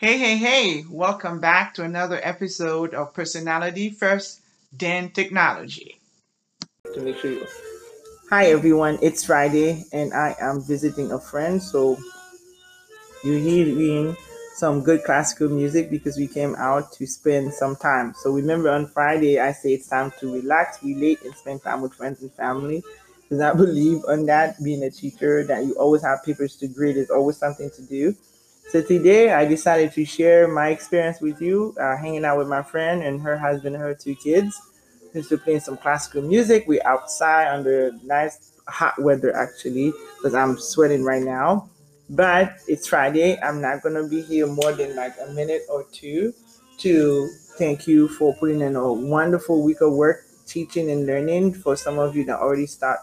Hey, hey, hey, welcome back to another episode of Personality First, then Technology. To make sure you. Hi everyone, it's Friday and I am visiting a friend, so you're hearing some good classical music because we came out to spend some time. So remember on Friday, I say it's time to relax, relate, and spend time with friends and family. Because I believe on that, being a teacher, that you always have papers to grade is always something to do. So today I decided to share my experience with you, uh, hanging out with my friend and her husband and her two kids. Just playing some classical music. We're outside under nice hot weather actually, because I'm sweating right now. But it's Friday. I'm not gonna be here more than like a minute or two to thank you for putting in a wonderful week of work, teaching and learning. For some of you that already start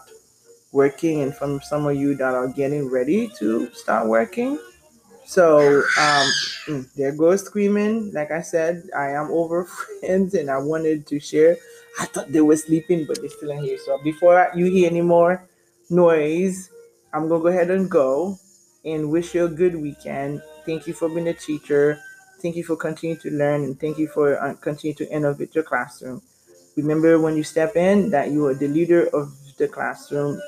working, and from some of you that are getting ready to start working. So um, mm, there goes screaming. Like I said, I am over friends, and I wanted to share. I thought they were sleeping, but they're still in here. So before you hear any more noise, I'm gonna go ahead and go and wish you a good weekend. Thank you for being a teacher. Thank you for continuing to learn, and thank you for uh, continue to innovate your classroom. Remember when you step in that you are the leader of the classroom,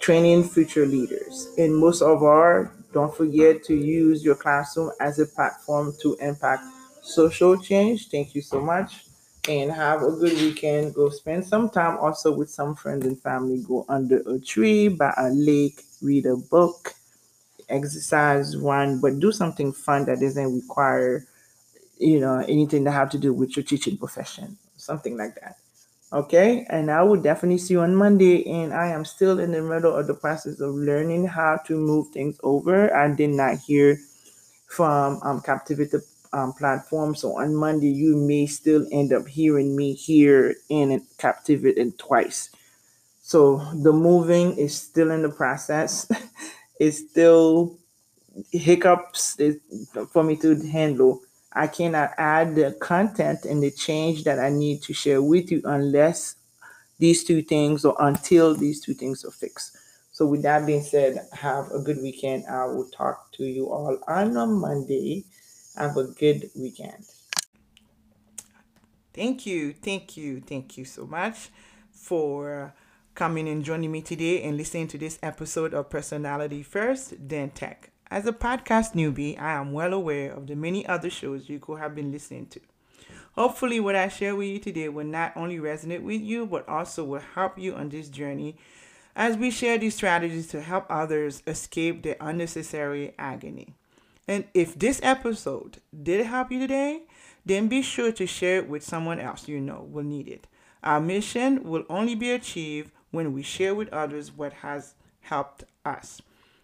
training future leaders. And most of all, don't forget to use your classroom as a platform to impact social change. Thank you so much. And have a good weekend. Go spend some time also with some friends and family. Go under a tree, by a lake, read a book, exercise, run, but do something fun that doesn't require, you know, anything that have to do with your teaching profession. Something like that. Okay, and I will definitely see you on Monday. And I am still in the middle of the process of learning how to move things over. I did not hear from um, Captivate um, platform, so on Monday you may still end up hearing me here in Captivate and twice. So the moving is still in the process. it's still hiccups for me to handle. I cannot add the content and the change that I need to share with you unless these two things or until these two things are fixed. So, with that being said, have a good weekend. I will talk to you all on a Monday. Have a good weekend. Thank you, thank you, thank you so much for coming and joining me today and listening to this episode of Personality First, then Tech. As a podcast newbie, I am well aware of the many other shows you could have been listening to. Hopefully, what I share with you today will not only resonate with you, but also will help you on this journey as we share these strategies to help others escape their unnecessary agony. And if this episode did help you today, then be sure to share it with someone else you know will need it. Our mission will only be achieved when we share with others what has helped us.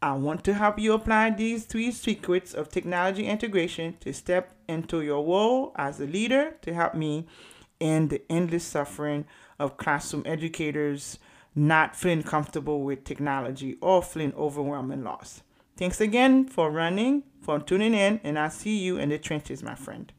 I want to help you apply these three secrets of technology integration to step into your role as a leader to help me end the endless suffering of classroom educators not feeling comfortable with technology or feeling overwhelming loss. Thanks again for running, for tuning in, and I'll see you in the trenches, my friend.